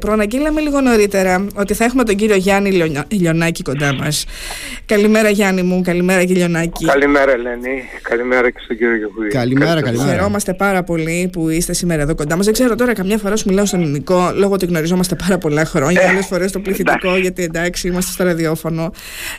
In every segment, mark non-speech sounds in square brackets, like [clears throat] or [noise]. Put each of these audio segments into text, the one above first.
Προαναγγείλαμε λίγο νωρίτερα ότι θα έχουμε τον κύριο Γιάννη Λιονάκη κοντά μας. Καλημέρα Γιάννη μου, καλημέρα κύριε Λιονάκη. Καλημέρα Ελένη, καλημέρα και στον κύριο Γεωργούλη. Καλημέρα, καλημέρα. Χαιρόμαστε πάρα πολύ που είστε σήμερα εδώ κοντά μας. Δεν ξέρω τώρα, καμιά φορά σου μιλάω στον ελληνικό λόγω ότι γνωριζόμαστε πάρα πολλά χρόνια. Ε, Άλλες φορές το πληθυντικό, γιατί εντάξει, είμαστε στο ραδιόφωνο.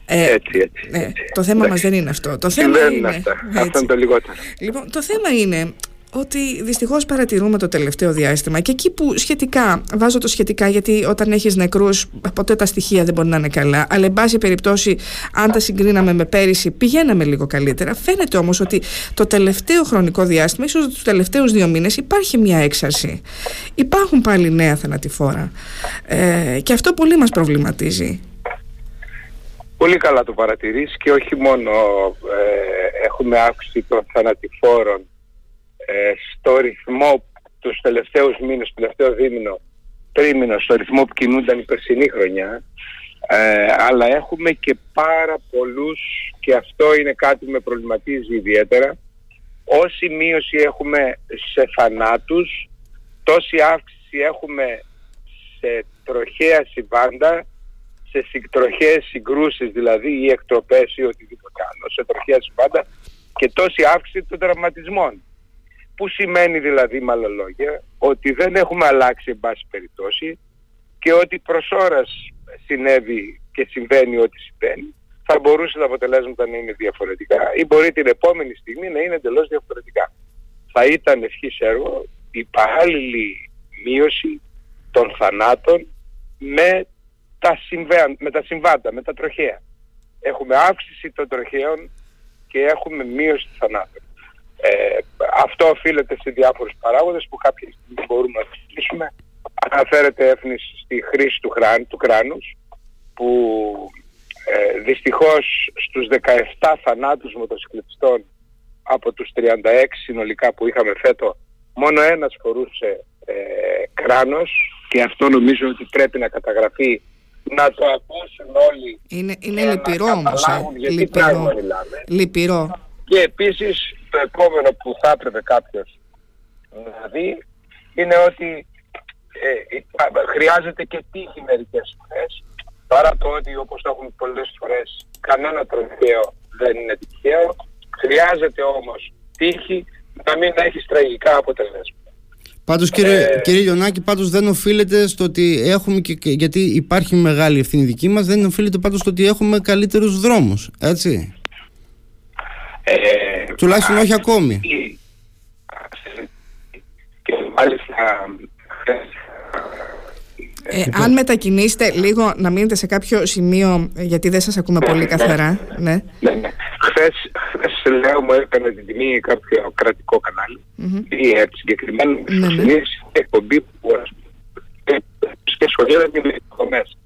Ε, έτσι, έτσι, ε, έτσι. το θέμα μας δεν είναι αυτό. Το θέμα δεν είναι. είναι αυτά. έτσι. Αυτό είναι το λιγότερο. Λοιπόν, το θέμα είναι ότι δυστυχώς παρατηρούμε το τελευταίο διάστημα και εκεί που σχετικά, βάζω το σχετικά γιατί όταν έχεις νεκρούς, ποτέ τα στοιχεία δεν μπορεί να είναι καλά. Αλλά, εν πάση περιπτώσει, αν τα συγκρίναμε με πέρυσι, πηγαίναμε λίγο καλύτερα. Φαίνεται όμως ότι το τελευταίο χρονικό διάστημα, ίσως τους τελευταίους δύο μήνες, υπάρχει μια έξαρση. Υπάρχουν πάλι νέα θανατηφόρα. Ε, και αυτό πολύ μας προβληματίζει. Πολύ καλά το παρατηρείς και όχι μόνο ε, έχουμε αύξηση των θανατηφόρων ε, στο ρυθμό τους τελευταίους μήνες, το τελευταίο δίμηνο, τρίμηνο, στο ρυθμό που κινούνταν η περσινή χρονιά, ε, αλλά έχουμε και πάρα πολλούς και αυτό είναι κάτι που με προβληματίζει ιδιαίτερα. Όση μείωση έχουμε σε θανάτους, τόση αύξηση έχουμε σε τροχαία συμβάντα, σε τροχαίες συγκρούσεις δηλαδή ή εκτροπές ή οτιδήποτε άλλο, σε τροχαία συμβάντα και τόση αύξηση των τραυματισμών. Που σημαίνει δηλαδή με άλλα λόγια ότι δεν έχουμε αλλάξει εν πάση περιπτώσει και ότι προς ώρας συνέβη και συμβαίνει ό,τι συμβαίνει θα μπορούσε τα αποτελέσματα να είναι διαφορετικά ή μπορεί την επόμενη στιγμή να είναι εντελώς διαφορετικά. Θα ήταν ευχής έργο η παράλληλη μείωση των θανάτων με τα, συμβάν, με τα συμβάντα, με τα τροχαία. Έχουμε αύξηση των τροχαίων και έχουμε μείωση των θανάτων. Ε, αυτό οφείλεται σε διάφορους παράγοντες που κάποια στιγμή μπορούμε να συζητήσουμε. Αναφέρεται έφνης στη χρήση του, χράν, του κράνους που ε, δυστυχώς στους 17 θανάτους μοτοσυκλετιστών από τους 36 συνολικά που είχαμε φέτο μόνο ένας φορούσε ε, κράνος και αυτό νομίζω ότι πρέπει να καταγραφεί να το ακούσουν όλοι είναι, είναι λυπηρό όμως ε. λυπηρό. λυπηρό και επίσης το επόμενο που θα έπρεπε κάποιος να δει είναι ότι ε, χρειάζεται και τύχη μερικές φορές παρά το ότι όπως το έχουν πολλές φορές κανένα τροχαίο δεν είναι τυχαίο χρειάζεται όμως τύχη να μην έχει τραγικά αποτελέσματα. Πάντως, κύριε, ε... κύριε Λιονάκη, πάντως δεν οφείλεται στο ότι έχουμε και, γιατί υπάρχει μεγάλη ευθύνη δική μας δεν οφείλεται πάντως στο ότι έχουμε καλύτερους δρόμους, έτσι. Ε, Τουλάχιστον όχι ακόμη. Και μάλιστα ε, αν μετακινήσετε λίγο να μείνετε σε κάποιο σημείο γιατί δεν σας ακούμε πολύ καθαρά ναι. ναι, ναι. Χθες, χθες λέω μου έκανε την τιμή κάποιο κρατικό κανάλι mm-hmm. ή έτσι συγκεκριμένα ναι, ναι. εκπομπή που και σχολιάζεται με υποδομές.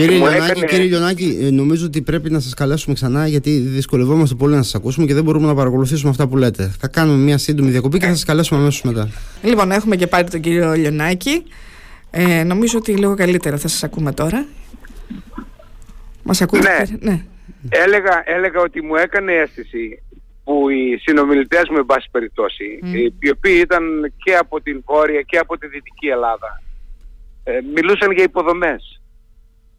Κύριε Λιονάκη, έκανε... κύριε Λιονάκη, νομίζω ότι πρέπει να σας καλέσουμε ξανά γιατί δυσκολευόμαστε πολύ να σας ακούσουμε και δεν μπορούμε να παρακολουθήσουμε αυτά που λέτε. Θα κάνουμε μια σύντομη διακοπή και θα σας καλέσουμε αμέσως μετά. Λοιπόν, έχουμε και πάλι τον κύριο Λιονάκη. Ε, νομίζω ότι λίγο καλύτερα θα σας ακούμε τώρα. Μας ακούτε. Ναι. ναι. Έλεγα, έλεγα ότι μου έκανε αίσθηση που οι συνομιλητές μου, εν πάση περιπτώσει, mm. οι οποίοι ήταν και από την Βόρεια και από τη Δυτική Ελλάδα, ε, μιλούσαν για υποδομές.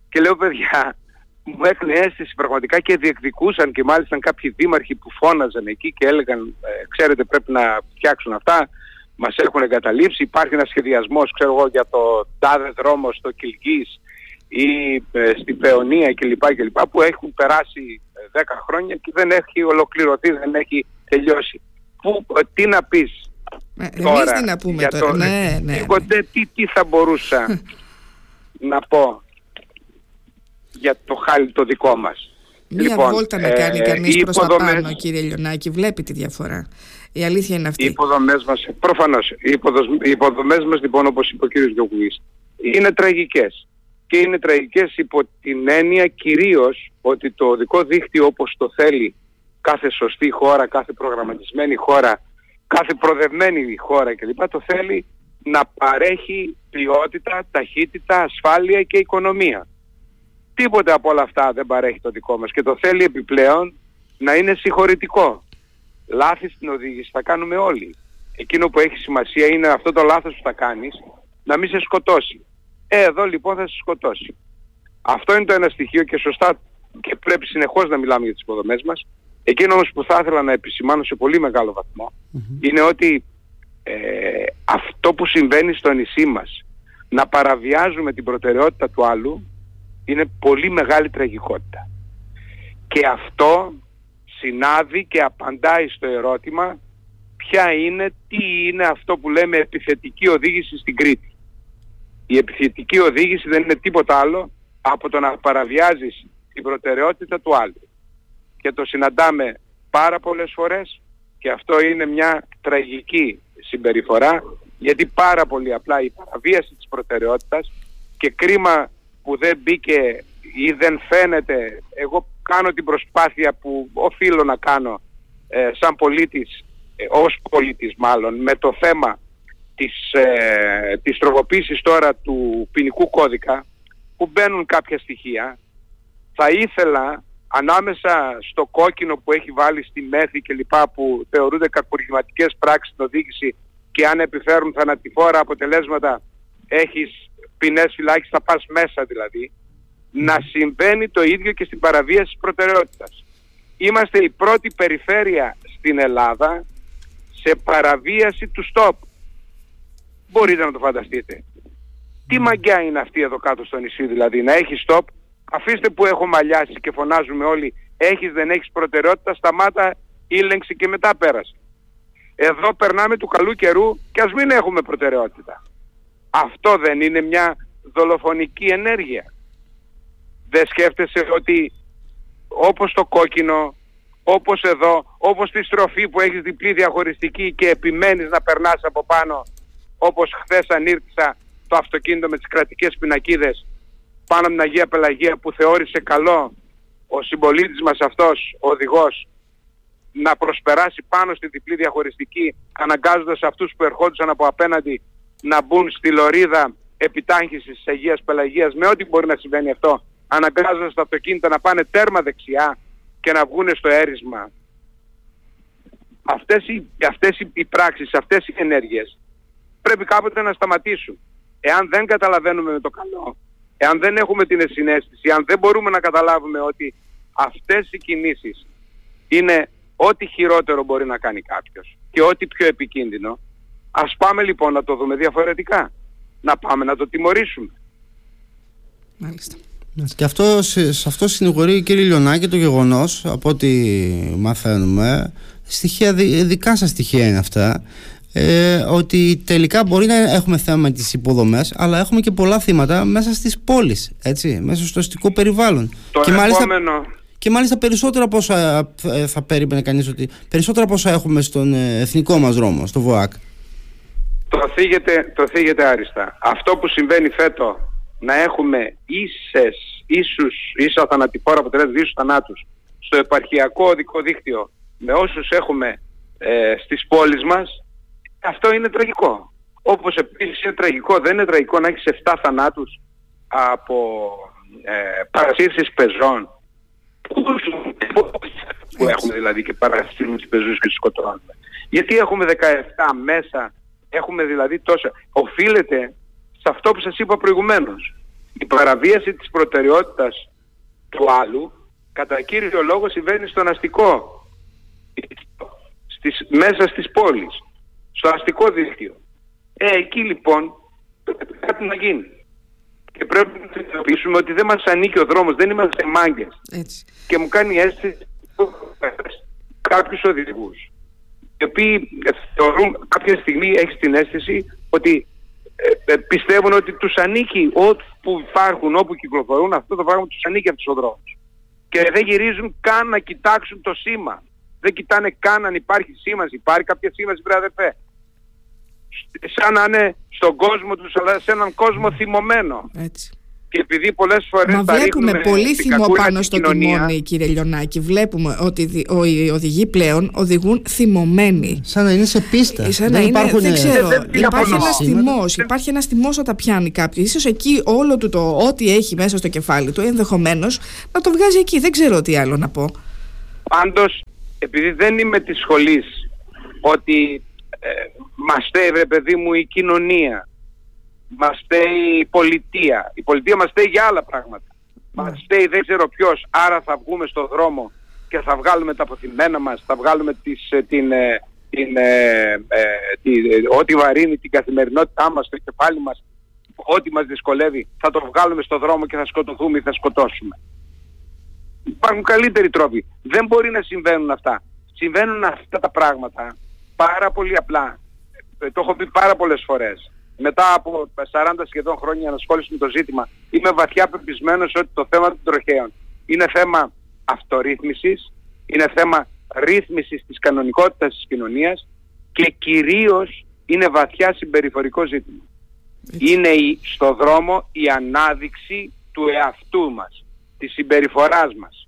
Και λέω, παιδιά, μου έκανε αίσθηση πραγματικά και διεκδικούσαν και μάλιστα κάποιοι δήμαρχοι που φώναζαν εκεί και έλεγαν, ε, ξέρετε πρέπει να φτιάξουν αυτά, μας έχουν εγκαταλείψει, υπάρχει ένας σχεδιασμός, ξέρω εγώ, για το τάδε δρόμο στο Κιλγής ή ε, στην Παιωνία κλπ, κλπ. που έχουν περάσει 10 χρόνια και δεν έχει ολοκληρωθεί, δεν έχει τελειώσει. Που, ε, τι να πεις ε, τώρα, τι να πούμε τώρα. Το, ναι, ναι, ναι. Τι, τι θα μπορούσα [laughs] να πω για το χάλι το δικό μας. Μία λοιπόν, βόλτα να κάνει ε, κανείς προς τα πάνω κύριε Λιονάκη, βλέπει τη διαφορά. Η αλήθεια είναι αυτή. Οι υποδομές μας, προφανώς, οι, οι υποδομές μας λοιπόν όπως είπε ο κύριος Γιωγουής, είναι τραγικές. Και είναι τραγικές υπό την έννοια κυρίως ότι το οδικό δίκτυο όπως το θέλει κάθε σωστή χώρα, κάθε προγραμματισμένη χώρα, κάθε προδευμένη χώρα κλπ. το θέλει να παρέχει ποιότητα, ταχύτητα, ασφάλεια και οικονομία. Τίποτε από όλα αυτά δεν παρέχει το δικό μας και το θέλει επιπλέον να είναι συγχωρητικό. Λάθη στην οδήγηση θα κάνουμε όλοι. Εκείνο που έχει σημασία είναι αυτό το λάθος που θα κάνεις να μην σε σκοτώσει. Ε, εδώ λοιπόν θα σε σκοτώσει. Αυτό είναι το ένα στοιχείο και σωστά και πρέπει συνεχώς να μιλάμε για τις υποδομές μας. Εκείνο όμως που θα ήθελα να επισημάνω σε πολύ μεγάλο είναι ότι ε, αυτό που συμβαίνει στο νησί μας να παραβιάζουμε την προτεραιότητα του άλλου είναι πολύ μεγάλη τραγικότητα. Και αυτό συνάδει και απαντάει στο ερώτημα ποια είναι, τι είναι αυτό που λέμε επιθετική οδήγηση στην Κρήτη. Η επιθετική οδήγηση δεν είναι τίποτα άλλο από το να παραβιάζεις την προτεραιότητα του άλλου. Και το συναντάμε πάρα πολλές φορές και αυτό είναι μια τραγική συμπεριφορά γιατί πάρα πολύ απλά η παραβίαση της προτεραιότητας και κρίμα που δεν μπήκε ή δεν φαίνεται, εγώ κάνω την προσπάθεια που οφείλω να κάνω ε, σαν πολίτης, ε, ως πολίτης μάλλον, με το θέμα της, ε, της τροποποίησης τώρα του ποινικού κώδικα που μπαίνουν κάποια στοιχεία θα ήθελα ανάμεσα στο κόκκινο που έχει βάλει στη μέθη και λοιπά που θεωρούνται κακουργηματικές πράξεις στην οδήγηση και αν επιφέρουν θανατηφόρα αποτελέσματα έχεις ποινές φυλάκης θα πας μέσα δηλαδή να συμβαίνει το ίδιο και στην παραβίαση της προτεραιότητας. Είμαστε η πρώτη περιφέρεια στην Ελλάδα σε παραβίαση του stop. Μπορείτε να το φανταστείτε. Τι μαγκιά είναι αυτή εδώ κάτω στο νησί δηλαδή, να έχεις stop. Αφήστε που έχω μαλλιάσει και φωνάζουμε όλοι, έχεις δεν έχεις προτεραιότητα, σταμάτα, ήλεγξη και μετά πέρασε. Εδώ περνάμε του καλού καιρού και ας μην έχουμε προτεραιότητα. Αυτό δεν είναι μια δολοφονική ενέργεια. Δεν σκέφτεσαι ότι όπως το κόκκινο, όπως εδώ, όπως τη στροφή που έχεις διπλή διαχωριστική και επιμένεις να περνάς από πάνω, όπως χθες ανήρτησα το αυτοκίνητο με τις κρατικές πινακίδες πάνω από την Αγία Πελαγία που θεώρησε καλό ο συμπολίτης μας αυτός, ο οδηγός, να προσπεράσει πάνω στη διπλή διαχωριστική αναγκάζοντας αυτούς που ερχόντουσαν από απέναντι να μπουν στη λωρίδα επιτάχυνσης της Αγίας Πελαγίας με ό,τι μπορεί να συμβαίνει αυτό αναγκάζοντας τα αυτοκίνητα να πάνε τέρμα δεξιά και να βγουν στο έρισμα. Αυτές οι, αυτές οι, οι πράξεις, αυτές οι ενέργειες πρέπει κάποτε να σταματήσουν. Εάν δεν καταλαβαίνουμε με το καλό, εάν δεν έχουμε την συνέστηση, αν δεν μπορούμε να καταλάβουμε ότι αυτές οι κινήσεις είναι ό,τι χειρότερο μπορεί να κάνει κάποιος και ό,τι πιο επικίνδυνο, ας πάμε λοιπόν να το δούμε διαφορετικά. Να πάμε να το τιμωρήσουμε. Μάλιστα. Και αυτό, σε αυτό συνηγορεί κύριε Λιονάκη το γεγονός από ό,τι μαθαίνουμε στοιχεία, δικά σας στοιχεία είναι αυτά ε, ότι τελικά μπορεί να έχουμε θέμα με τις υποδομές αλλά έχουμε και πολλά θύματα μέσα στις πόλεις έτσι, μέσα στο αστικό περιβάλλον το και, μάλιστα, και μάλιστα περισσότερα από όσα ε, θα περίμενε κανείς ότι περισσότερα από όσα έχουμε στον ε, εθνικό μας δρόμο, στο ΒΟΑΚ το θίγεται, το θίγεται άριστα αυτό που συμβαίνει φέτο να έχουμε ίσες, ίσους, ίσα θανατηφόρα αποτελέσματα, ίσους θανάτους στο επαρχιακό οδικό δίκτυο με όσους έχουμε ε, στις πόλεις μας, αυτό είναι τραγικό. Όπως επίσης είναι τραγικό, δεν είναι τραγικό να έχεις 7 θανάτους από ε, παρασύρσεις πεζών που έχουμε δηλαδή και παρασύρουν τις πεζούς και τους σκοτώνουμε. Γιατί έχουμε 17 μέσα, έχουμε δηλαδή τόσα. Οφείλεται σε αυτό που σας είπα προηγουμένως. Η παραβίαση της προτεραιότητας του άλλου κατά κύριο λόγο συμβαίνει στον αστικό, στις, μέσα στις πόλεις, στο αστικό δίκτυο. Ε, εκεί λοιπόν πρέπει κάτι να γίνει. Και πρέπει να συνειδητοποιήσουμε ότι δεν μας ανήκει ο δρόμος, δεν είμαστε μάγκες. Έτσι. Και μου κάνει αίσθηση κάποιους οδηγούς οι οποίοι θεωρούν κάποια στιγμή έχει την αίσθηση ότι ε, ε, πιστεύουν ότι τους ανήκει όπου υπάρχουν, όπου κυκλοφορούν, αυτό το πράγμα τους ανήκει από τους οδρόμους. Και δεν γυρίζουν καν να κοιτάξουν το σήμα. Δεν κοιτάνε καν αν υπάρχει σήμανση. Υπάρχει κάποια σήμανση, βρε αδερφέ. Σαν να είναι στον κόσμο τους, αλλά σε έναν κόσμο θυμωμένο. Έτσι. Και επειδή πολλές φορές Μα βλέπουμε πολύ θυμό πάνω στο τιμόνι, κύριε Λιονάκη. Βλέπουμε ότι οι οδηγοί πλέον οδηγούν θυμωμένοι. Σαν να είναι σε πίστα. Σαν δεν, υπάρχουν... δεν ξέρω. Δεν, υπάρχει ένας θυμός. Υπάρχει ένας θυμός όταν πιάνει κάποιος. σω εκεί όλο του το ό,τι έχει μέσα στο κεφάλι του ενδεχομένως να το βγάζει εκεί. Δεν ξέρω τι άλλο να πω. Πάντως, επειδή δεν είμαι της σχολής ότι ε, παιδί μου, η κοινωνία μας φταίει η πολιτεία. Η πολιτεία μας φταίει για άλλα πράγματα. Ναι. Μας φταίει δεν ξέρω ποιος, άρα θα βγούμε στο δρόμο και θα βγάλουμε τα αποθυμένα μας, θα βγάλουμε τις, ε, την, ε, την, ε, ε, τη- ε, ό,τι βαρύνει την καθημερινότητά μας, το κεφάλι μας, ό,τι μας δυσκολεύει, θα το βγάλουμε στο δρόμο και θα σκοτωθούμε ή θα σκοτώσουμε. Υπάρχουν καλύτεροι τρόποι. Δεν μπορεί να συμβαίνουν αυτά. Συμβαίνουν αυτά τα πράγματα πάρα πολύ απλά. Ε, Το έχω πει πάρα πολλές φορές. Μετά από 40 σχεδόν χρόνια ανασχόληση με το ζήτημα, είμαι βαθιά πεπισμένος ότι το θέμα των τροχαίων είναι θέμα αυτορύθμισης, είναι θέμα ρύθμισης της κανονικότητας της κοινωνίας και κυρίως είναι βαθιά συμπεριφορικό ζήτημα. Είναι η, στο δρόμο η ανάδειξη του εαυτού μας, της συμπεριφοράς μας,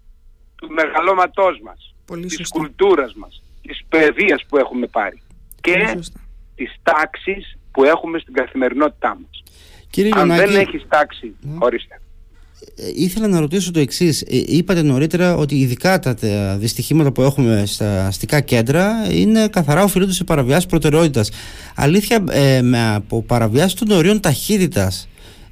του μεγαλώματός μας, Πολύ της σωστά. κουλτούρας μας, της παιδείας που έχουμε πάρει Πολύ και σωστά. της τάξης που έχουμε στην καθημερινότητά μας. Κύριε Αν Λιονάκη, δεν έχεις τάξη, ορίστε. ε, ήθελα να ρωτήσω το εξής. Είπατε νωρίτερα ότι ειδικά τα, τα δυστυχήματα που έχουμε στα αστικά κέντρα είναι καθαρά οφείλονται σε παραβιάσεις προτεραιότητας. Αλήθεια, ε, με, από παραβιάσεις των ορίων ταχύτητας,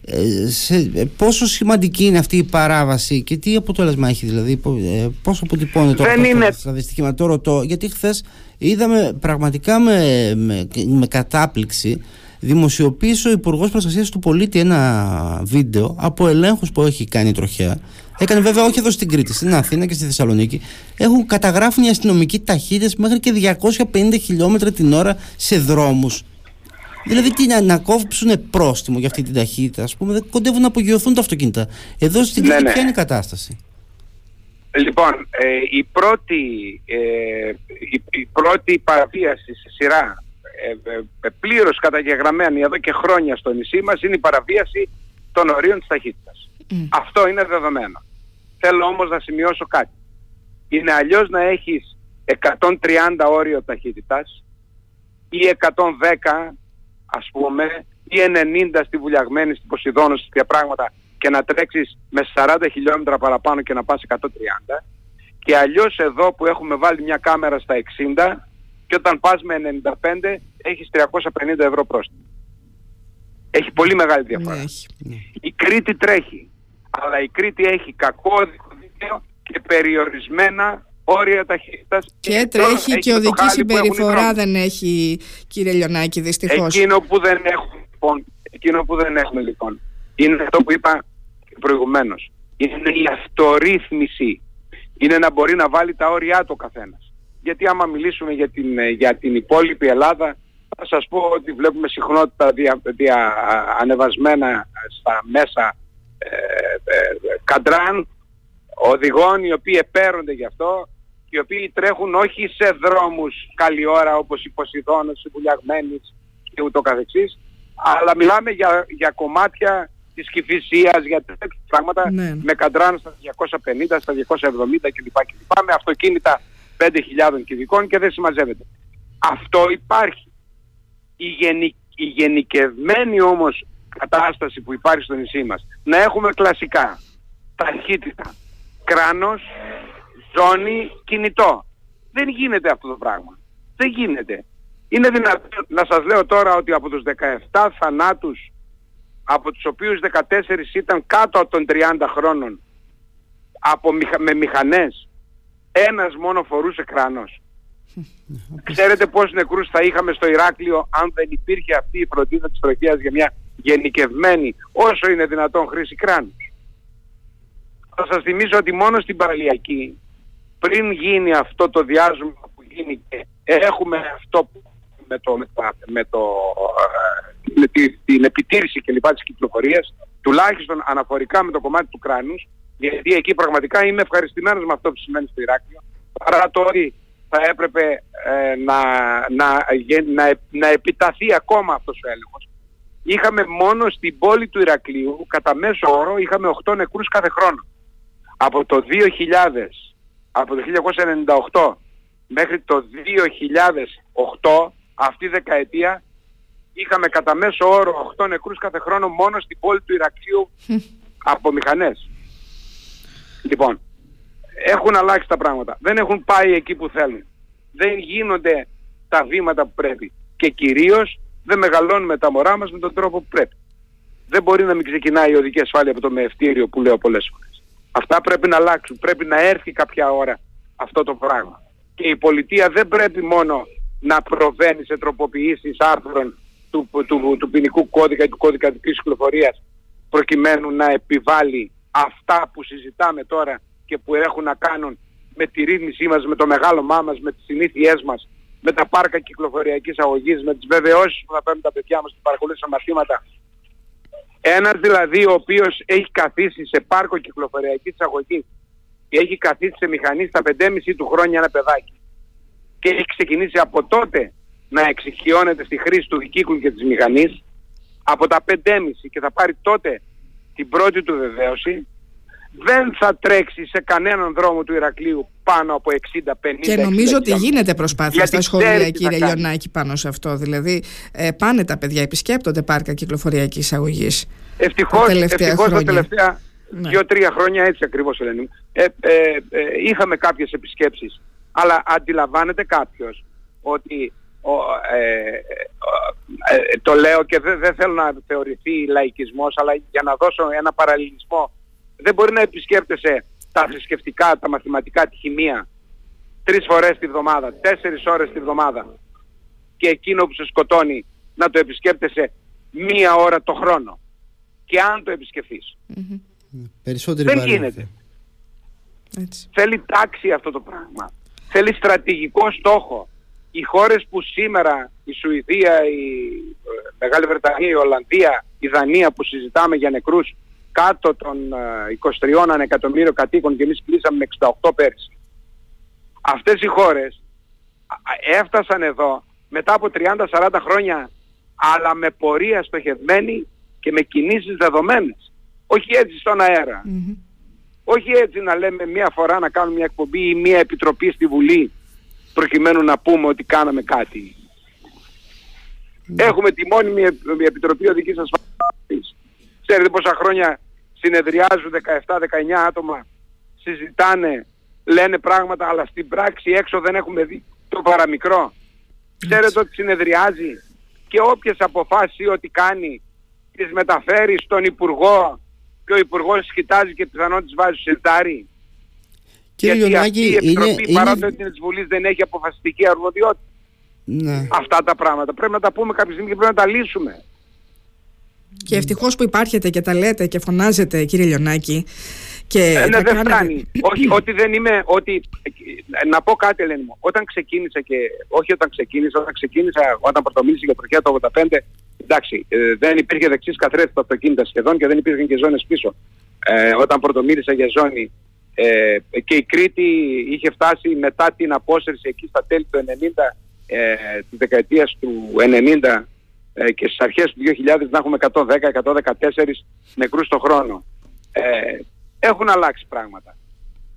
ε, σε, ε, πόσο σημαντική είναι αυτή η παράβαση και τι αποτέλεσμα έχει, δηλαδή, πο- ε, πόσο αποτυπώνεται τώρα Δεν αυτό είναι- στα δυστυχήματα; Το ρωτώ, γιατί χθες είδαμε πραγματικά με, με, με κατάπληξη δημοσιοποίησε ο Υπουργός Προστασίας του Πολίτη ένα βίντεο από ελέγχους που έχει κάνει η τροχέα. Έκανε βέβαια όχι εδώ στην Κρήτη, στην Αθήνα και στη Θεσσαλονίκη. Έχουν καταγράφει οι αστυνομικοί ταχύτητε μέχρι και 250 χιλιόμετρα την ώρα σε δρόμους. Δηλαδή τι να, να κόψουν πρόστιμο για αυτή την ταχύτητα, ας πούμε, δεν κοντεύουν να απογειωθούν τα αυτοκίνητα. Εδώ στην Ναι, Κρήτη ναι. ποια είναι η κατάσταση; Λοιπόν, ε, η, πρώτη, ε, η, η πρώτη παραβίαση σε σειρά ε, ε, ε, πλήρως καταγεγραμμένη εδώ και χρόνια στο νησί μας είναι η παραβίαση των ορίων της ταχύτητας. Μμ. Αυτό είναι δεδομένο. Θέλω όμως να σημειώσω κάτι. Είναι αλλιώς να έχεις 130 όριο ταχύτητας ή 110 ας πούμε ή 90 στη Βουλιαγμένη, στην Ποσειδόνο, στις διαπράγματα και να τρέξεις με 40 χιλιόμετρα παραπάνω και να πας 130 και αλλιώς εδώ που έχουμε βάλει μια κάμερα στα 60 και όταν πας με 95 έχεις 350 ευρώ πρόστιμο. Έχει πολύ μεγάλη διαφορά. Ναι, έχει. Η Κρήτη τρέχει. Αλλά η Κρήτη έχει κακό οδικό δίκαιο και περιορισμένα όρια ταχύτητας. Και τώρα τρέχει έχει και το οδική χάλι που έχουν οι συμπεριφορά δρόμοι. δεν έχει, κύριε Λιονάκη, δυστυχώς. Εκείνο που δεν έχουμε λοιπόν, εκείνο που δεν έχουμε λοιπόν, είναι αυτό που είπα και προηγουμένως. Είναι η αυτορύθμιση. Είναι να μπορεί να βάλει τα όρια του ο καθένας. Γιατί άμα μιλήσουμε για την, ε, για την υπόλοιπη Ελλάδα, θα σας πω ότι βλέπουμε συχνότητα δια, δια, ανεβασμένα στα μέσα ε, ε, καντράν, οδηγών οι οποίοι επέρονται γι' αυτό οι οποίοι τρέχουν όχι σε δρόμους καλή ώρα όπως η Ποσειδώνος, η Βουλιαγμένης και ούτω καθεξής αλλά μιλάμε για, για κομμάτια της Κηφισίας, για τέτοια πράγματα Ναι. με καντράν στα 250, στα 270 κλπ. κλπ. με αυτοκίνητα 5.000 κυβικών και δεν συμμαζεύεται. Αυτό υπάρχει. Η, γενι, η γενικευμένη όμως κατάσταση που υπάρχει στο νησί μας να έχουμε κλασικά ταχύτητα, κράνος, ζώνη, κινητό. Δεν γίνεται αυτό το πράγμα. Δεν γίνεται. Είναι δυνατόν να σας λέω τώρα ότι από τους 17 θανάτους από τους οποίους 14 ήταν κάτω από των 30 χρόνων από, μηχα- με μηχανές ένας μόνο φορούσε κράνος. [laughs] Ξέρετε πόσους νεκρούς θα είχαμε στο Ηράκλειο αν δεν υπήρχε αυτή η φροντίδα της τροχίας για μια γενικευμένη όσο είναι δυνατόν χρήση κράνους. Θα σας θυμίσω ότι μόνο στην παραλιακή πριν γίνει αυτό το διάζωμα που γίνει και έχουμε αυτό που με, το, με, τα- με, το, ε, με τη, την επιτήρηση και λοιπά της κυκλοφορίας τουλάχιστον αναφορικά με το κομμάτι του κράνους γιατί εκεί πραγματικά είμαι ευχαριστημένος με αυτό που σημαίνει στο Ηράκλειο παρά το ότι θα έπρεπε ε, να, να, γε- να, να επιταθεί ακόμα αυτός ο έλεγχος. Είχαμε μόνο στην πόλη του Ηρακλείου κατά μέσο όρο είχαμε 8 νεκρούς κάθε χρόνο. Από το 2000 από το 1998 μέχρι το 2008 αυτή η δεκαετία είχαμε κατά μέσο όρο 8 νεκρούς κάθε χρόνο μόνο στην πόλη του Ηρακλείου [laughs] από μηχανές. Λοιπόν, έχουν αλλάξει τα πράγματα. Δεν έχουν πάει εκεί που θέλουν. Δεν γίνονται τα βήματα που πρέπει. Και κυρίως δεν μεγαλώνουμε τα μωρά μας με τον τρόπο που πρέπει. δεν μπορεί να μην ξεκινάει η οδική ασφάλεια από το μεευτήριο που λέω πολλές φορές. Αυτά πρέπει να αλλάξουν. Πρέπει να έρθει κάποια ώρα αυτό το πράγμα. Και η πολιτεία δεν πρέπει μόνο να προβαίνει σε τροποποιήσεις άρθρων του, του, του, ποινικού κώδικα ή του κώδικα της κυκλοφορίας προκειμένου να επιβάλλει αυτά που συζητάμε τώρα και που έχουν να κάνουν με τη ρύθμισή μας, με το μεγάλο μας, με τις συνήθειές μας, με τα πάρκα κυκλοφοριακής αγωγής, με τις βεβαιώσεις που θα παίρνουν τα παιδιά μας που παρακολούθησαν μαθήματα. Ένας δηλαδή ο οποίος έχει καθίσει σε πάρκο κυκλοφοριακής αγωγής και έχει καθίσει σε μηχανή στα 5,5 του χρόνια ένα παιδάκι και έχει ξεκινήσει από τότε να εξοικειώνεται στη χρήση του δικύκλου και της μηχανής από τα 5,5 και θα πάρει τότε την πρώτη του βεβαίωση δεν θα τρέξει σε κανέναν δρόμο του Ηρακλείου πάνω από 60-50 Και νομίζω ότι γίνεται προσπάθεια στα σχολεία, κύριε Λιονάκη, πάνω σε αυτό. Δηλαδή, ε, πάνε τα παιδιά, επισκέπτονται πάρκα κυκλοφοριακής αγωγή. Ευτυχώς τα τελευταία, τα τελευταία ναι. δύο-τρία χρόνια έτσι ακριβώς, Ελένη. Ε, ε, ε, είχαμε κάποιες επισκέψεις. Αλλά αντιλαμβάνεται κάποιος ότι ε, ε, το λέω και δεν θέλω να θεωρηθεί λαϊκισμός αλλά για να δώσω ένα παραλληλισμό δεν μπορεί να επισκέπτεσαι τα θρησκευτικά, τα μαθηματικά, τη χημεία τρεις φορές τη βδομάδα, τέσσερις ώρες τη βδομάδα και εκείνο που σε σκοτώνει να το επισκέπτεσαι μία ώρα το χρόνο και αν το επισκεφθείς. Mm-hmm. δεν γίνεται. Έτσι. Θέλει τάξη αυτό το πράγμα. Θέλει στρατηγικό στόχο οι χώρες που σήμερα, η Σουηδία, η ε, Μεγάλη Βρετανία, η Ολλανδία, η Δανία που συζητάμε για νεκρούς κάτω των 23 ε, εκατομμύριων κατοίκων και εμείς κλείσαμε με 68 πέρσι. Αυτές οι χώρες έφτασαν εδώ μετά από 30-40 χρόνια αλλά με πορεία στοχευμένη και με κινήσεις δεδομένες. Όχι έτσι στον αερα Όχι έτσι να λέμε μία φορά να κάνουμε μια εκπομπή ή μία επιτροπή στη Βουλή προκειμένου να πούμε ότι κάναμε κάτι. Ναι. Έχουμε τη μόνιμη Επιτροπή Οδικής Ασφαλείας. Ξέρετε πόσα χρόνια συνεδριάζουν 17-19 άτομα, συζητάνε, λένε πράγματα, αλλά στην πράξη έξω δεν έχουμε δει το παραμικρό. Ξέρετε ότι συνεδριάζει και όποιες αποφάσεις ή ό,τι κάνει τις μεταφέρει στον Υπουργό και ο Υπουργός κοιτάζει και πιθανόν τις βάζει στο σιρτάρι. Κύριε Γιατί αυτή η Επιτροπή είναι, παρά το ότι της Βουλής δεν έχει αποφασιστική αρμοδιότητα. Ναι. Αυτά τα πράγματα. Πρέπει να τα πούμε κάποια στιγμή και πρέπει να τα λύσουμε. Και ευτυχώς που υπάρχετε και τα λέτε και φωνάζετε κύριε Λιονάκη. Και ε, ναι, δεν φτάνει. [clears throat] όχι, ότι δεν είμαι, ότι, να πω κάτι Ελένη μου, όταν ξεκίνησα και, όχι όταν ξεκίνησα, όταν ξεκίνησα, όταν πρωτομίλησα για τροχιά το 85, εντάξει, ε, δεν υπήρχε δεξής καθρέφτης στα αυτοκίνητα σχεδόν και δεν υπήρχαν και ζώνες πίσω. Ε, όταν πρωτομίλησα για ζώνη ε, και η Κρήτη είχε φτάσει μετά την απόσυρση εκεί στα τέλη του 90, ε, της δεκαετίας του 90 ε, και στις αρχές του 2000 να έχουμε 110-114 νεκρούς το χρόνο. Ε, έχουν αλλάξει πράγματα.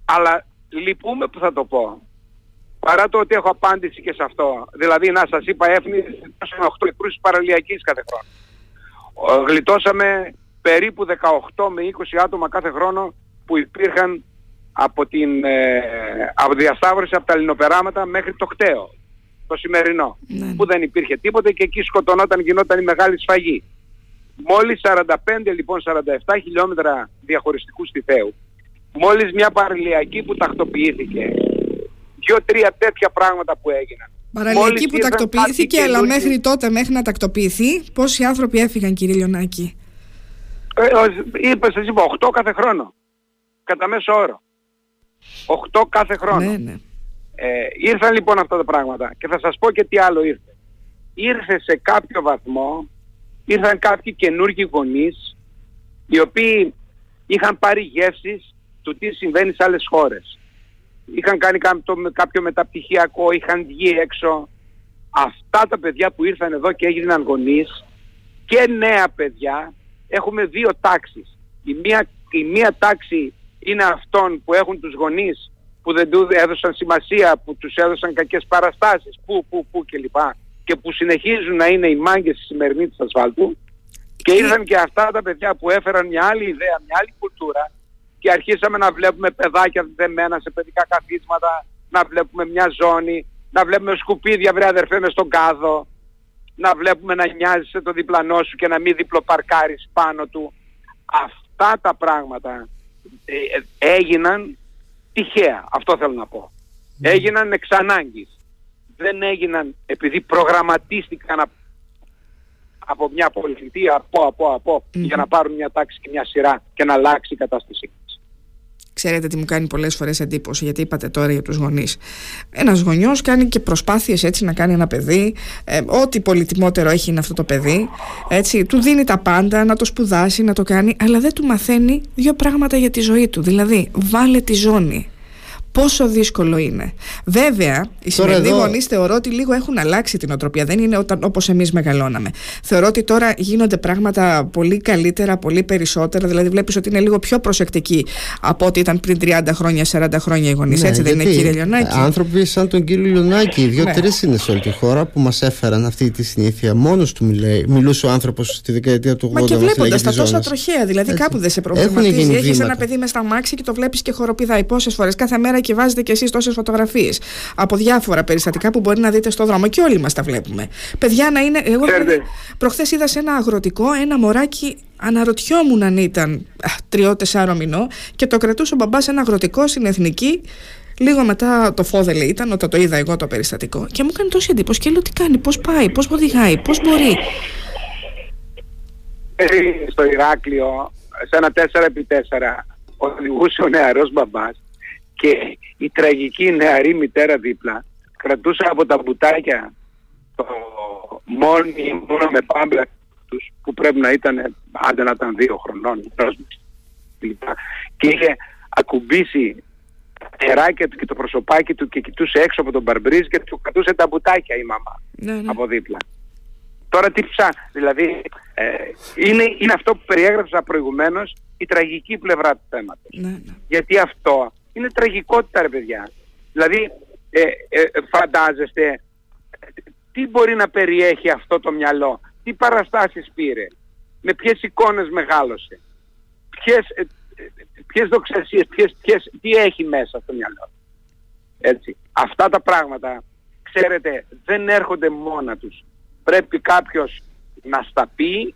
Αλλά λυπούμε που θα το πω. Παρά το ότι έχω απάντηση και σε αυτό. Δηλαδή να σας είπα έφνη 8 νεκρούς παραλιακής κάθε χρόνο. Γλιτώσαμε περίπου 18 με 20 άτομα κάθε χρόνο που υπήρχαν από την ε, από διασταύρωση από τα λινοπεράματα μέχρι το κταίο, το σημερινό, ναι. που δεν υπήρχε τίποτε και εκεί σκοτωνόταν, γινόταν η μεγάλη σφαγή. Μόλις 45 λοιπόν 47 χιλιόμετρα διαχωριστικού στιθέου, μόλις μια παραλιακή που τακτοποιήθηκε, δύο-τρία τέτοια πράγματα που έγιναν. Παραλιακή που τακτοποιήθηκε, αλλά μέχρι τότε, μέχρι να τακτοποιηθεί, πόσοι άνθρωποι έφυγαν κύριε Λιονάκη. Ε, είπες, σας είπα, 8 κάθε χρόνο. Κατά μέσο όρο. 8 κάθε χρόνο. Ναι, ναι. Ε, ήρθαν λοιπόν αυτά τα πράγματα και θα σας πω και τι άλλο ήρθε. Ήρθε σε κάποιο βαθμό, ήρθαν κάποιοι καινούργοι γονείς οι οποίοι είχαν πάρει γεύσεις του τι συμβαίνει σε άλλες χώρες. Είχαν κάνει κάποιο μεταπτυχιακό, είχαν βγει έξω. Αυτά τα παιδιά που ήρθαν εδώ και έγιναν γονείς και νέα παιδιά έχουμε δύο τάξεις. Η μία, η μία τάξη είναι αυτών που έχουν τους γονείς που δεν του έδωσαν σημασία, που τους έδωσαν κακές παραστάσεις, που, που, που κλπ. Και που συνεχίζουν να είναι οι μάγκες στη σημερινή της ασφάλτου. Και ήρθαν και αυτά τα παιδιά που έφεραν μια άλλη ιδέα, μια άλλη κουλτούρα και αρχίσαμε να βλέπουμε παιδάκια δεμένα σε παιδικά καθίσματα, να βλέπουμε μια ζώνη, να βλέπουμε σκουπίδια βρε αδερφέ μες στον κάδο, να βλέπουμε να νοιάζεσαι το διπλανό σου και να μην διπλοπαρκάρεις πάνω του. Αυτά τα πράγματα ε, ε, έγιναν τυχαία, αυτό θέλω να πω. Ναι. Έγιναν εξ ανάγκης. Δεν έγιναν επειδή προγραμματίστηκαν από μια πολιτεία, από, από, από, για να πάρουν μια τάξη και μια σειρά και να αλλάξει η κατάσταση. Ξέρετε τι μου κάνει πολλές φορές εντύπωση, γιατί είπατε τώρα για τους γονείς. Ένας γονιός κάνει και προσπάθειες έτσι να κάνει ένα παιδί, ε, ό,τι πολυτιμότερο έχει είναι αυτό το παιδί, έτσι, του δίνει τα πάντα, να το σπουδάσει, να το κάνει, αλλά δεν του μαθαίνει δύο πράγματα για τη ζωή του. Δηλαδή, βάλε τη ζώνη πόσο δύσκολο είναι. Βέβαια, οι σημερινοί εδώ... γονείς θεωρώ ότι λίγο έχουν αλλάξει την οτροπία. Δεν είναι όπως εμείς μεγαλώναμε. Θεωρώ ότι τώρα γίνονται πράγματα πολύ καλύτερα, πολύ περισσότερα. Δηλαδή, βλέπεις ότι είναι λίγο πιο προσεκτικοί από ό,τι ήταν πριν 30 χρόνια, 40 χρόνια οι γονείς. Ναι, Έτσι δεν είναι, κύριε Λιονάκη; Άνθρωποι σαν τον κύριο Λιονάκη, δύο-τρει ναι. είναι σε όλη τη χώρα που μας έφεραν αυτή τη συνήθεια. Μόνος του μιλάει, μιλούσε ο άνθρωπος στη δεκαετία του 80. Μας και βλέποντας τα τόσα τροχαία, δηλαδή Έτσι. κάπου δεν σε προβληματίζει. Έχεις ένα παιδί μες στα μάξι και το βλέπεις και χοροπηδάει πόσες φορές κάθε μέρα και βάζετε κι εσείς τόσες φωτογραφίες από διάφορα περιστατικά που μπορεί να δείτε στο δρόμο και όλοι μας τα βλέπουμε. Παιδιά να είναι. Εγώ προχθές είδα σε ένα αγροτικό ένα μωράκι Αναρωτιόμουν αν ήταν τριώ-τεσσάρο μηνό και το κρατούσε ο μπαμπάς ένα αγροτικό στην εθνική. Λίγο μετά το φόδελε ήταν όταν το είδα εγώ το περιστατικό και μου έκανε τόση εντύπωση και λέω τι κάνει, πώς πάει, πώς οδηγάει, πώς μπορεί; Στο Ηράκλειο, σε ένα 4x4, οδηγούσε ο νεαρός μπαμπάς και η τραγική νεαρή μητέρα δίπλα κρατούσε από τα μπουτάκια το μόνοι μόνο με πάμπλα τους που πρέπει να ήταν άντε να ήταν δύο χρονών και είχε ακουμπήσει τα νεράκια του και το προσωπάκι του και κοιτούσε έξω από τον μπαρμπρίζ και του κρατούσε τα μπουτάκια η μαμά ναι, ναι. από δίπλα. Τώρα τι ψά, δηλαδή ε, είναι, είναι αυτό που περιέγραψα προηγουμένως η τραγική πλευρά του θέματος. Ναι, ναι. Γιατί αυτό είναι τραγικότητα ρε παιδιά. Δηλαδή ε, ε, φαντάζεστε τι μπορεί να περιέχει αυτό το μυαλό, τι παραστάσεις πήρε, με ποιες εικόνες μεγάλωσε, ποιες, ε, ποιες δοξασίες, ποιες, ποιες, τι έχει μέσα στο μυαλό. Έτσι. Αυτά τα πράγματα, ξέρετε, δεν έρχονται μόνα τους. Πρέπει κάποιος να στα πει,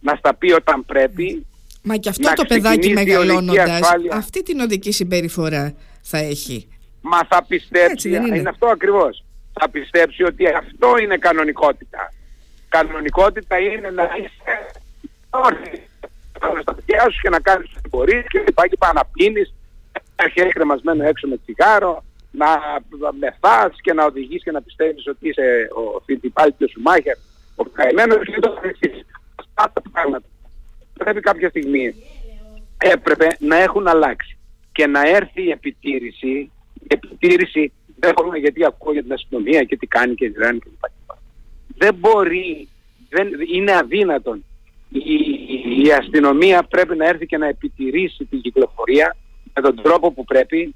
να στα πει όταν πρέπει, Μα και αυτό το παιδάκι μεγαλώνοντας αυτή την οδική συμπεριφορά θα έχει. Μα θα πιστέψει, είναι. είναι αυτό ακριβώς. Θα πιστέψει ότι αυτό είναι κανονικότητα. Κανονικότητα είναι να είσαι όρθιος στα παιδιά σου και να κάνεις ό,τι μπορείς και πάει και πάει να πίνεις, να έχει κρεμασμένο έξω με τσιγάρο, να μεθάς και να οδηγείς και να πιστεύεις ότι είσαι ο Φιντιπάλ και ο Σουμάχερ, ο καημένος και το Αυτά τα πράγματα πρέπει κάποια στιγμή έπρεπε να έχουν αλλάξει και να έρθει η επιτήρηση, η επιτήρηση δεν μπορούμε γιατί ακούω για την αστυνομία και τι κάνει και τι δεν κλπ. Δεν μπορεί, δεν, είναι αδύνατον. Η, η, αστυνομία πρέπει να έρθει και να επιτηρήσει την κυκλοφορία με τον τρόπο που πρέπει,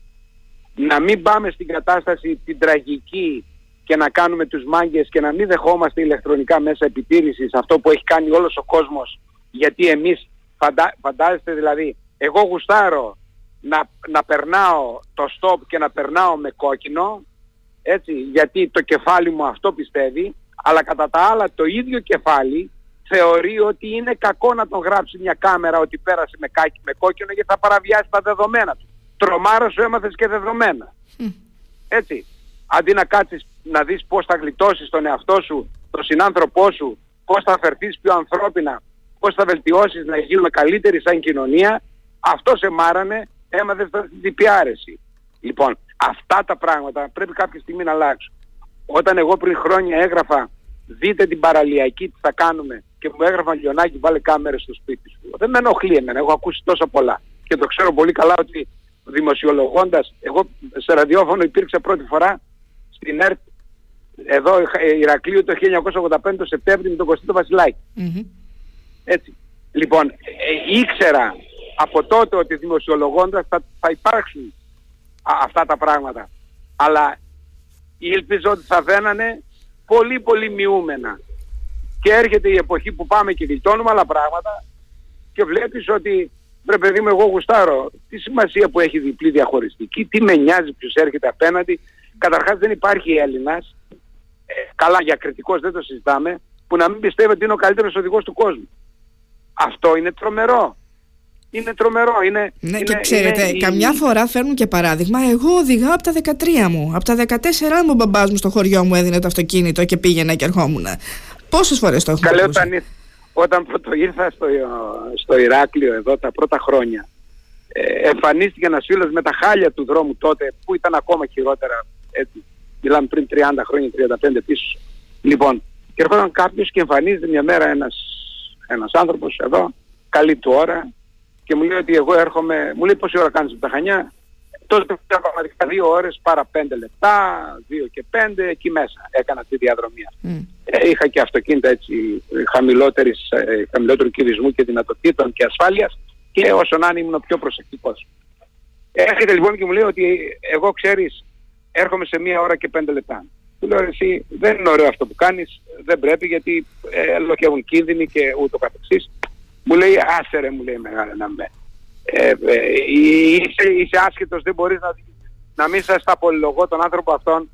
να μην πάμε στην κατάσταση την τραγική και να κάνουμε τους μάγκες και να μην δεχόμαστε ηλεκτρονικά μέσα επιτήρησης αυτό που έχει κάνει όλος ο κόσμος γιατί εμείς φαντα, φαντάζεστε δηλαδή εγώ γουστάρω να, να περνάω το stop και να περνάω με κόκκινο έτσι γιατί το κεφάλι μου αυτό πιστεύει αλλά κατά τα άλλα το ίδιο κεφάλι θεωρεί ότι είναι κακό να τον γράψει μια κάμερα ότι πέρασε με, κάκι, με κόκκινο γιατί θα παραβιάσει τα δεδομένα του. Τρομάρα σου έμαθες και δεδομένα. Έτσι. Αντί να κάτσεις να δεις πώς θα γλιτώσεις τον εαυτό σου, τον συνάνθρωπό σου, πώς θα φερθείς πιο ανθρώπινα, πώς θα βελτιώσεις να γίνουμε καλύτεροι σαν κοινωνία, αυτό σε μάρανε, έμαθε στην διπιάρεση. Λοιπόν, αυτά τα πράγματα πρέπει κάποια στιγμή να αλλάξουν. Όταν εγώ πριν χρόνια έγραφα δείτε την παραλιακή τι θα κάνουμε και μου έγραφαν λιονάκι βάλε κάμερες στο σπίτι σου. Δεν με ενοχλεί εμένα, έχω ακούσει τόσα πολλά. Και το ξέρω πολύ καλά ότι δημοσιολογώντας, εγώ σε ραδιόφωνο υπήρξα πρώτη φορά στην ΕΡΤ εδώ Ηρακλείου το 1985 το Σεπτέμβριο με τον Κωστή Βασιλάκη. Έτσι. Λοιπόν, ε, ήξερα από τότε ότι δημοσιολογώντας θα, θα υπάρξουν αυτά τα πράγματα. Αλλά ήλπιζα ότι θα βαίνανε πολύ πολύ μειούμενα. Και έρχεται η εποχή που πάμε και γλιτώνουμε άλλα πράγματα και βλέπεις ότι βρε παιδί μου εγώ γουστάρω τι σημασία που έχει διπλή διαχωριστική, τι με νοιάζει ποιος έρχεται απέναντι. Καταρχάς δεν υπάρχει Έλληνας, ε, καλά για κριτικός δεν το συζητάμε, που να μην πιστεύει ότι είναι ο καλύτερος οδηγός του κόσμου. Αυτό είναι τρομερό. Είναι τρομερό. Είναι, ναι, είναι, και ξέρετε, είναι, καμιά φορά φέρνουν και παράδειγμα. Εγώ οδηγάω από τα 13 μου. Από τα 14 μου ο μπαμπάς μου στο χωριό μου έδινε το αυτοκίνητο και πήγαινα και ερχόμουν. Πόσες φορές το έχουμε Καλέ, όταν, όταν πρώτο ήρθα στο, στο Ηράκλειο εδώ τα πρώτα χρόνια, ε, εμφανίστηκε ένας φίλος με τα χάλια του δρόμου τότε, που ήταν ακόμα χειρότερα, έτσι, μιλάμε πριν 30 χρόνια, 35 πίσω. Λοιπόν, και ερχόταν κάποιος και εμφανίζεται μια μέρα ένας, ένας άνθρωπος εδώ, καλή του ώρα, και μου λέει ότι εγώ έρχομαι, μου λέει πόση ώρα κάνεις από τα Χανιά, τότε ήταν πραγματικά δύο ώρες παρά πέντε λεπτά, δύο και πέντε, εκεί μέσα έκανα τη διαδρομή. Mm. Ε, είχα και αυτοκίνητα έτσι χαμηλότερης, ε, χαμηλότερου κυβισμού και δυνατοτήτων και ασφάλειας και όσο να είναι ήμουν πιο προσεκτικός. Έρχεται λοιπόν και μου λέει ότι εγώ ξέρεις έρχομαι σε μία ώρα και πέντε λεπτά. Του λέω εσύ δεν είναι ωραίο αυτό που κάνεις, δεν πρέπει γιατί ε, έχουν κίνδυνοι και ούτω καθεξής. Μου λέει άσερε μου λέει μεγάλα να με. Ε, ε, είσαι, είσαι άσχετος, δεν μπορείς να, να μην σας τα πολυλογώ τον άνθρωπο αυτόν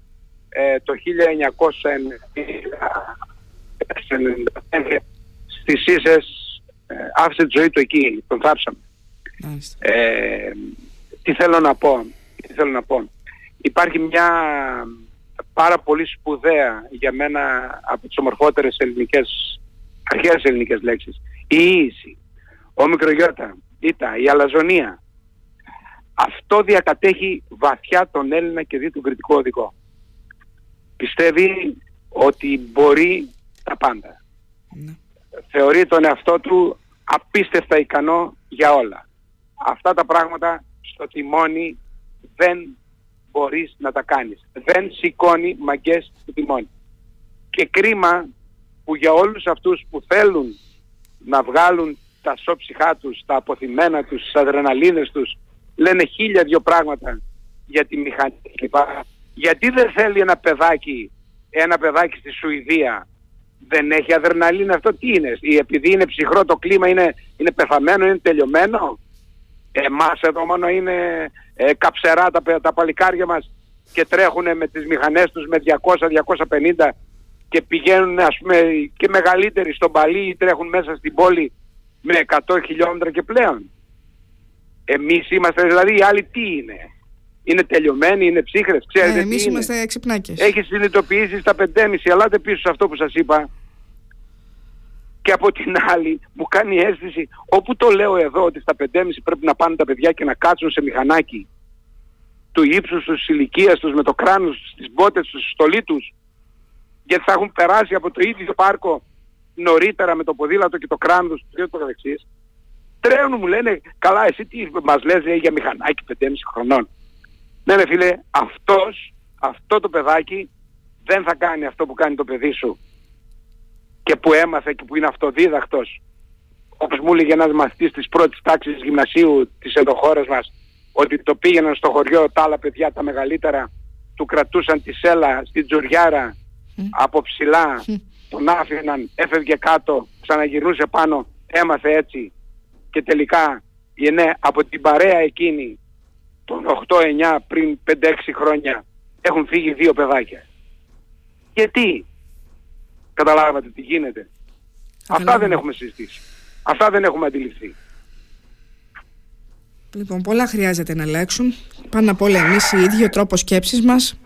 ε, το 1995 στις ίσες ε, άφησε τη ζωή του εκεί, τον θάψαμε. Ε, τι θέλω να πω, τι θέλω να πω. Υπάρχει μια πάρα πολύ σπουδαία για μένα από τις ομορφότερες ελληνικές, αρχαίες ελληνικές λέξεις. Η ίηση, ο μικρογιώτα, ήτα, η αλαζονία. Αυτό διακατέχει βαθιά τον Έλληνα και δι του κριτικό οδηγό. Πιστεύει ότι μπορεί τα πάντα. Ναι. Θεωρεί τον εαυτό του απίστευτα ικανό για όλα. Αυτά τα πράγματα στο τιμόνι δεν μπορείς να τα κάνεις. Δεν σηκώνει μαγκές στο τιμόνι. Και κρίμα που για όλους αυτούς που θέλουν να βγάλουν τα σώψυχά τους, τα αποθυμένα τους, τις αδρεναλίνες τους, λένε χίλια δυο πράγματα για τη μηχανή Γιατί δεν θέλει ένα παιδάκι, ένα παιδάκι στη Σουηδία, δεν έχει αδρεναλίνη αυτό τι είναι, επειδή είναι ψυχρό το κλίμα είναι, είναι πεθαμένο, είναι τελειωμένο; Εμάς εδώ μόνο είναι ε, καψερά τα, τα παλικάρια μας και τρέχουν με τις μηχανές τους με 200-250 και πηγαίνουν ας πούμε και μεγαλύτεροι στον παλί ή τρέχουν μέσα στην πόλη με 100 χιλιόμετρα και πλέον. Εμείς είμαστε δηλαδή οι άλλοι τι είναι; Είναι τελειωμένοι, είναι ψύχρες, ξέρετε ε, εμείς τι είμαστε εξυπνάκες. Έχεις συνειδητοποιήσει στα 5,5, αλλάτε πίσω σε αυτό που σας είπα. Και από την άλλη μου κάνει αίσθηση, όπου το λέω εδώ ότι στα 5,5 πρέπει να πάνε τα παιδιά και να κάτσουν σε μηχανάκι του ύψους τους, της ηλικίας τους, με το κράνος τους, τις μπότες τους, στολή τους, γιατί θα έχουν περάσει από το ίδιο πάρκο νωρίτερα με το ποδήλατο και το κράνος του και το καθεξής, τρέχουν μου λένε, καλά εσύ τι μας λες λέει, για μηχανάκι 5,5 χρονών. Ναι ρε φίλε, αυτός, αυτό το παιδάκι δεν θα κάνει αυτό που κάνει το παιδί σου και που έμαθε και που είναι αυτοδίδακτος όπως μου έλεγε ένας μαθητής της πρώτης τάξης γυμνασίου της ενδοχώρας μας ότι το πήγαιναν στο χωριό τα άλλα παιδιά τα μεγαλύτερα του κρατούσαν τη σέλα στην τζουριάρα από ψηλά τον άφηναν, έφευγε κάτω, ξαναγυρνούσε πάνω, έμαθε έτσι. Και τελικά ναι, από την παρέα εκείνη των 8-9 πριν 5-6 χρόνια έχουν φύγει δύο παιδάκια. Γιατί; Καταλάβατε τι γίνεται. Αυτά δεν έχουμε συζητήσει. Αυτά δεν έχουμε αντιληφθεί. Λοιπόν, πολλά χρειάζεται να αλλάξουν. Πάνω απ' όλα εμείς οι ίδιοι, ο τρόπος σκέψης μας,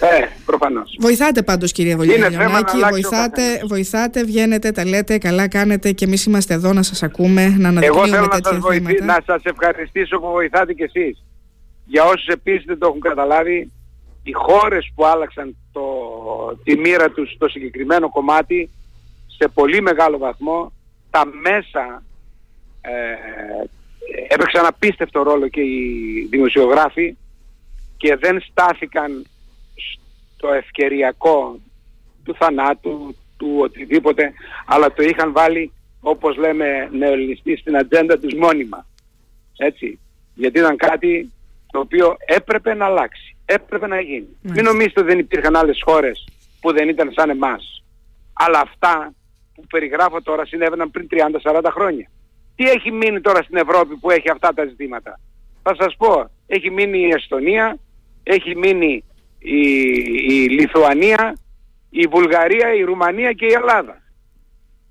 ε, προφανώς. Βοηθάτε πάντως κύριε Βολιανάκη, βοηθάτε, βοηθάτε, βγαίνετε, τα λέτε, καλά κάνετε και εμείς είμαστε εδώ να σας ακούμε, να αναδεικνύουμε Εγώ θέλω να σας, βοηθή, να σας ευχαριστήσω που βοηθάτε κι εσείς. Για όσους επίσης δεν το έχουν καταλάβει, οι χώρες που άλλαξαν το, τη μοίρα τους στο συγκεκριμένο κομμάτι, σε πολύ μεγάλο βαθμό, τα μέσα ε, έπαιξαν απίστευτο ρόλο και οι δημοσιογράφοι και δεν στάθηκαν στο ευκαιριακό του θανάτου, του οτιδήποτε, αλλά το είχαν βάλει όπως λέμε νεοελληνιστή στην ατζέντα τους μόνιμα. Έτσι. Γιατί ήταν κάτι το οποίο έπρεπε να αλλάξει. Έπρεπε να γίνει. Μην νομίζετε ότι δεν υπήρχαν άλλες χώρες που δεν ήταν σαν εμάς. Αλλά αυτά που περιγράφω τώρα συνέβαιναν πριν 30-40 χρόνια. Τι έχει μείνει τώρα στην Ευρώπη που έχει αυτά τα ζητήματα; Θα σας πω, έχει μείνει η Εστονία, έχει μείνει η, η Λιθουανία, η Βουλγαρία, η Ρουμανία και η Ελλάδα.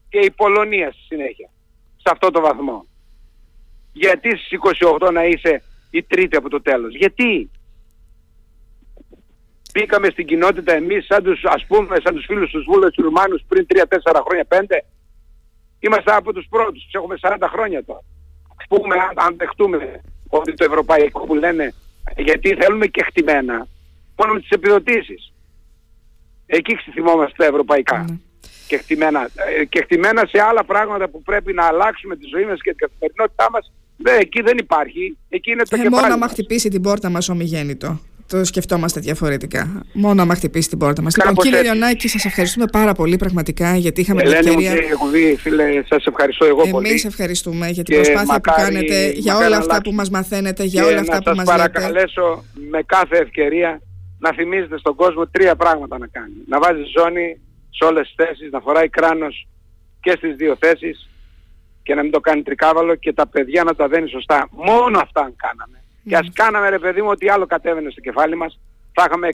και η Πολωνία στη συνέχεια. Σε αυτό το βαθμό. Γιατί στις 28 να είσαι η τρίτη από το τέλος; Γιατί; Μπήκαμε στην κοινότητα εμείς σαν τους, ας πούμε, σαν τους φίλους τους Βούλες τους Ρουμάνους πριν 3-4 χρόνια, 5. Είμαστε από τους πρώτους, τους έχουμε 40 χρόνια τώρα. Ας πούμε, αν, αν δεχτούμε ότι το ευρωπαϊκό που λένε, γιατί θέλουμε και χτυμένα, μόνο με τις επιδοτήσεις. Εκεί θυμόμαστε τα ευρωπαϊκά. Mm. Και, χτυμένα, ε, και χτυμένα σε άλλα πράγματα που πρέπει να αλλάξουμε τη ζωή μας και την καθημερινότητά μας, δε, εκεί δεν υπάρχει. Εκεί είναι το ε, κεφάλι Μόνο άμα χτυπήσει την πόρτα μας ομιγέννητο το σκεφτόμαστε διαφορετικά. Μόνο άμα χτυπήσει την πόρτα μας. Λοιπόν, κύριε Λιονάκη, σας ευχαριστούμε πάρα πολύ πραγματικά γιατί είχαμε την ευκαιρία. Ελένη, φίλε, σας ευχαριστώ εγώ Εμείς πολύ. Εμείς ευχαριστούμε για την προσπάθεια που κάνετε, για όλα αυτά που μας μαθαίνετε, για όλα αυτά που μας λέτε. Να σα παρακαλέσω με κάθε ευκαιρία να θυμίζετε στον κόσμο τρία πράγματα να κάνει. Να βάζει ζώνη σε όλες τις θέσεις, να φοράει κράνος και στις δύο θέσεις και να μην το κάνει τρικάβαλο και τα παιδιά να τα δένει σωστά. Μόνο αυτά αν κάναμε και ας κάναμε ρε παιδί μου ότι άλλο κατέβαινε στο κεφάλι μας, θα είχαμε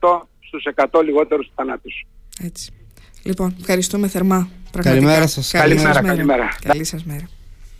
68 στους 100 λιγότερους θανάτους. Έτσι. Λοιπόν, ευχαριστούμε θερμά. Καλημέρα σας. Καλημέρα, καλημέρα. Καλή σας μέρα.